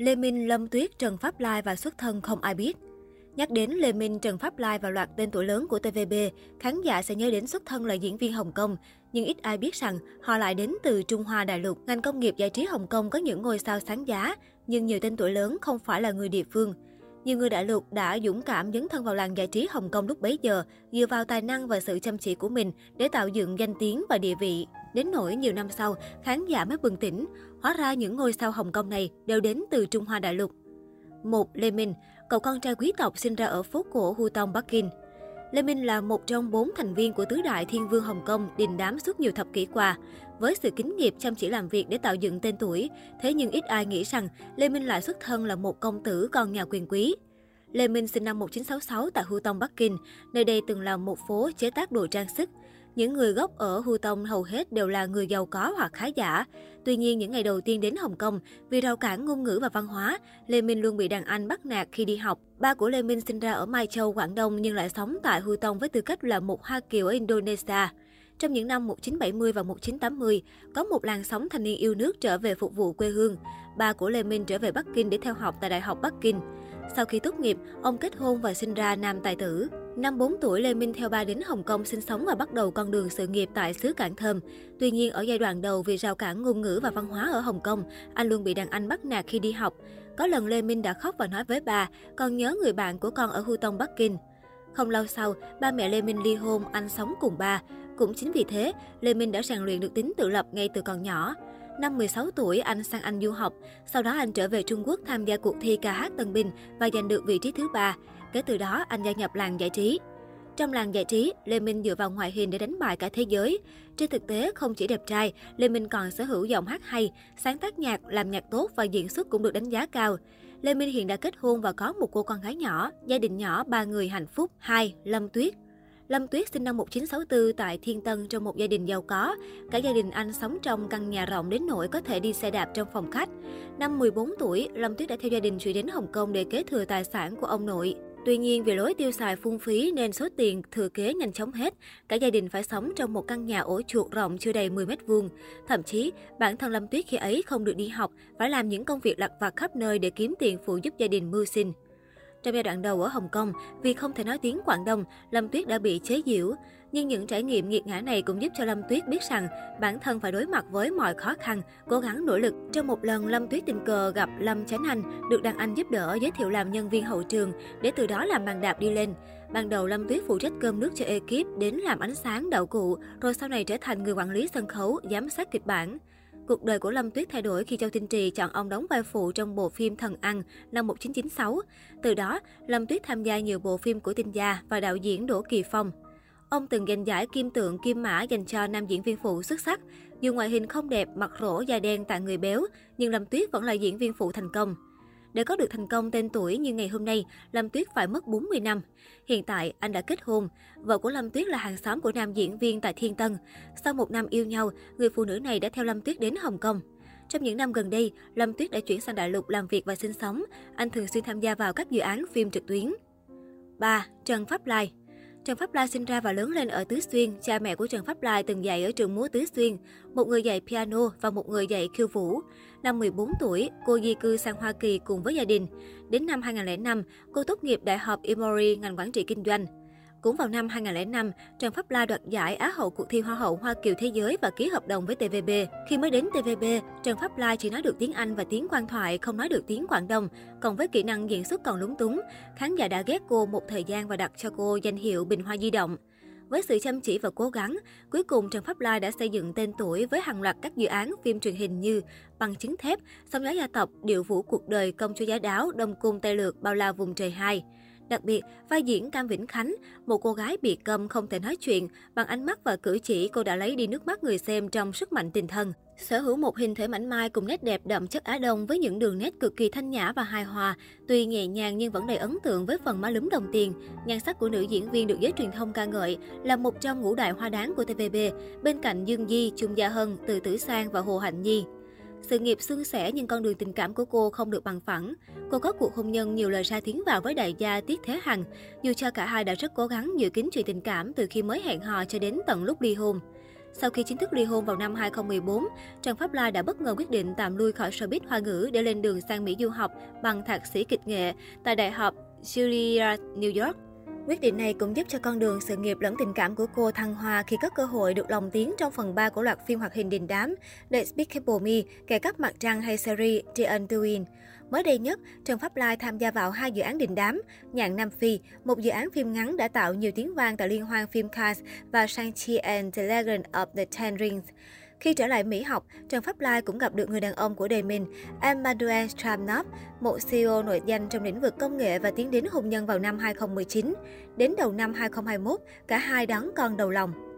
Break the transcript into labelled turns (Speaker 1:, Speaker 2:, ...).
Speaker 1: Lê Minh, Lâm Tuyết, Trần Pháp Lai và xuất thân không ai biết. Nhắc đến Lê Minh, Trần Pháp Lai và loạt tên tuổi lớn của TVB, khán giả sẽ nhớ đến xuất thân là diễn viên Hồng Kông. Nhưng ít ai biết rằng họ lại đến từ Trung Hoa Đại Lục. Ngành công nghiệp giải trí Hồng Kông có những ngôi sao sáng giá, nhưng nhiều tên tuổi lớn không phải là người địa phương. Nhiều người đại lục đã dũng cảm dấn thân vào làng giải trí Hồng Kông lúc bấy giờ, dựa vào tài năng và sự chăm chỉ của mình để tạo dựng danh tiếng và địa vị. Đến nỗi nhiều năm sau, khán giả mới bừng tỉnh, hóa ra những ngôi sao Hồng Kông này đều đến từ Trung Hoa Đại Lục. Một, Lê Minh, cậu con trai quý tộc sinh ra ở phố cổ Hu Tong, Bắc Kinh. Lê Minh là một trong bốn thành viên của tứ đại thiên vương Hồng Kông đình đám suốt nhiều thập kỷ qua. Với sự kính nghiệp chăm chỉ làm việc để tạo dựng tên tuổi, thế nhưng ít ai nghĩ rằng Lê Minh lại xuất thân là một công tử con nhà quyền quý. Lê Minh sinh năm 1966 tại Hu Tong, Bắc Kinh. Nơi đây từng là một phố chế tác đồ trang sức. Những người gốc ở Hu Tông hầu hết đều là người giàu có hoặc khá giả. Tuy nhiên, những ngày đầu tiên đến Hồng Kông, vì rào cản ngôn ngữ và văn hóa, Lê Minh luôn bị đàn anh bắt nạt khi đi học. Ba của Lê Minh sinh ra ở Mai Châu, Quảng Đông nhưng lại sống tại Hu Tông với tư cách là một Hoa Kiều ở Indonesia. Trong những năm 1970 và 1980, có một làn sóng thanh niên yêu nước trở về phục vụ quê hương. Ba của Lê Minh trở về Bắc Kinh để theo học tại Đại học Bắc Kinh. Sau khi tốt nghiệp, ông kết hôn và sinh ra nam tài tử. Năm 4 tuổi, Lê Minh theo ba đến Hồng Kông sinh sống và bắt đầu con đường sự nghiệp tại xứ Cảng Thơm. Tuy nhiên, ở giai đoạn đầu vì rào cản ngôn ngữ và văn hóa ở Hồng Kông, anh luôn bị đàn anh bắt nạt khi đi học. Có lần Lê Minh đã khóc và nói với bà, con nhớ người bạn của con ở Hu Tông, Bắc Kinh. Không lâu sau, ba mẹ Lê Minh ly hôn, anh sống cùng ba. Cũng chính vì thế, Lê Minh đã rèn luyện được tính tự lập ngay từ còn nhỏ. Năm 16 tuổi, anh sang Anh du học. Sau đó anh trở về Trung Quốc tham gia cuộc thi ca hát Tân bình và giành được vị trí thứ ba. Kể từ đó, anh gia nhập làng giải trí. Trong làng giải trí, Lê Minh dựa vào ngoại hình để đánh bại cả thế giới. Trên thực tế, không chỉ đẹp trai, Lê Minh còn sở hữu giọng hát hay, sáng tác nhạc, làm nhạc tốt và diễn xuất cũng được đánh giá cao. Lê Minh hiện đã kết hôn và có một cô con gái nhỏ, gia đình nhỏ ba người hạnh phúc. 2. Lâm Tuyết Lâm Tuyết sinh năm 1964 tại Thiên Tân trong một gia đình giàu có. Cả gia đình anh sống trong căn nhà rộng đến nỗi có thể đi xe đạp trong phòng khách. Năm 14 tuổi, Lâm Tuyết đã theo gia đình chuyển đến Hồng Kông để kế thừa tài sản của ông nội. Tuy nhiên, vì lối tiêu xài phung phí nên số tiền thừa kế nhanh chóng hết. Cả gia đình phải sống trong một căn nhà ổ chuột rộng chưa đầy 10 mét vuông. Thậm chí, bản thân Lâm Tuyết khi ấy không được đi học, phải làm những công việc lặt vặt khắp nơi để kiếm tiền phụ giúp gia đình mưu sinh. Trong giai đoạn đầu ở Hồng Kông, vì không thể nói tiếng Quảng Đông, Lâm Tuyết đã bị chế giễu. Nhưng những trải nghiệm nghiệt ngã này cũng giúp cho Lâm Tuyết biết rằng bản thân phải đối mặt với mọi khó khăn, cố gắng nỗ lực. Trong một lần, Lâm Tuyết tình cờ gặp Lâm Chánh Anh, được đàn anh giúp đỡ giới thiệu làm nhân viên hậu trường, để từ đó làm bàn đạp đi lên. Ban đầu Lâm Tuyết phụ trách cơm nước cho ekip, đến làm ánh sáng, đậu cụ, rồi sau này trở thành người quản lý sân khấu, giám sát kịch bản. Cuộc đời của Lâm Tuyết thay đổi khi Châu Tinh Trì chọn ông đóng vai phụ trong bộ phim Thần Ăn năm 1996. Từ đó, Lâm Tuyết tham gia nhiều bộ phim của Tinh Gia và đạo diễn Đỗ Kỳ Phong. Ông từng giành giải kim tượng kim mã dành cho nam diễn viên phụ xuất sắc. Dù ngoại hình không đẹp, mặt rỗ, da đen, tại người béo, nhưng Lâm Tuyết vẫn là diễn viên phụ thành công. Để có được thành công tên tuổi như ngày hôm nay, Lâm Tuyết phải mất 40 năm. Hiện tại, anh đã kết hôn. Vợ của Lâm Tuyết là hàng xóm của nam diễn viên tại Thiên Tân. Sau một năm yêu nhau, người phụ nữ này đã theo Lâm Tuyết đến Hồng Kông. Trong những năm gần đây, Lâm Tuyết đã chuyển sang đại lục làm việc và sinh sống. Anh thường xuyên tham gia vào các dự án phim trực tuyến. 3. Trần Pháp Lai Trần Pháp Lai sinh ra và lớn lên ở Tứ Xuyên. Cha mẹ của Trần Pháp Lai từng dạy ở trường múa Tứ Xuyên, một người dạy piano và một người dạy khiêu vũ. Năm 14 tuổi, cô di cư sang Hoa Kỳ cùng với gia đình. Đến năm 2005, cô tốt nghiệp Đại học Emory ngành quản trị kinh doanh. Cũng vào năm 2005, Trần Pháp La đoạt giải Á hậu cuộc thi Hoa hậu Hoa Kiều Thế giới và ký hợp đồng với TVB. Khi mới đến TVB, Trần Pháp La chỉ nói được tiếng Anh và tiếng quan thoại, không nói được tiếng Quảng Đông. Còn với kỹ năng diễn xuất còn lúng túng, khán giả đã ghét cô một thời gian và đặt cho cô danh hiệu Bình Hoa Di động. Với sự chăm chỉ và cố gắng, cuối cùng Trần Pháp Lai đã xây dựng tên tuổi với hàng loạt các dự án phim truyền hình như Bằng chứng thép, Sóng gió gia tộc, Điệu vũ cuộc đời, Công chúa giá đáo, Đông cung Tây lược, Bao la vùng trời hai. Đặc biệt, vai diễn Cam Vĩnh Khánh, một cô gái bị câm không thể nói chuyện, bằng ánh mắt và cử chỉ cô đã lấy đi nước mắt người xem trong sức mạnh tình thân. Sở hữu một hình thể mảnh mai cùng nét đẹp đậm chất Á Đông với những đường nét cực kỳ thanh nhã và hài hòa, tuy nhẹ nhàng nhưng vẫn đầy ấn tượng với phần má lúm đồng tiền. Nhan sắc của nữ diễn viên được giới truyền thông ca ngợi là một trong ngũ đại hoa đáng của TVB, bên cạnh Dương Di, Chung Gia Hân, Từ Tử Sang và Hồ Hạnh Nhi. Sự nghiệp suôn sẻ nhưng con đường tình cảm của cô không được bằng phẳng. Cô có cuộc hôn nhân nhiều lời ra tiếng vào với đại gia Tiết Thế Hằng, dù cho cả hai đã rất cố gắng giữ kín chuyện tình cảm từ khi mới hẹn hò cho đến tận lúc ly hôn. Sau khi chính thức ly hôn vào năm 2014, Trần Pháp Lai đã bất ngờ quyết định tạm lui khỏi showbiz hoa ngữ để lên đường sang Mỹ du học bằng thạc sĩ kịch nghệ tại Đại học Juilliard, New York. Quyết định này cũng giúp cho con đường sự nghiệp lẫn tình cảm của cô thăng hoa khi có cơ hội được lồng tiếng trong phần 3 của loạt phim hoạt hình đình đám The Despicable Me, kẻ cắp mặt trăng hay series The Undoing. Mới đây nhất, Trần Pháp Lai tham gia vào hai dự án đình đám, Nhạn Nam Phi, một dự án phim ngắn đã tạo nhiều tiếng vang tại liên hoan phim Cannes và Shang-Chi and the Legend of the Ten Rings. Khi trở lại Mỹ học, Trần Pháp Lai cũng gặp được người đàn ông của đời mình, Emmanuel Stramnov, một CEO nổi danh trong lĩnh vực công nghệ và tiến đến hôn nhân vào năm 2019. Đến đầu năm 2021, cả hai đón con đầu lòng.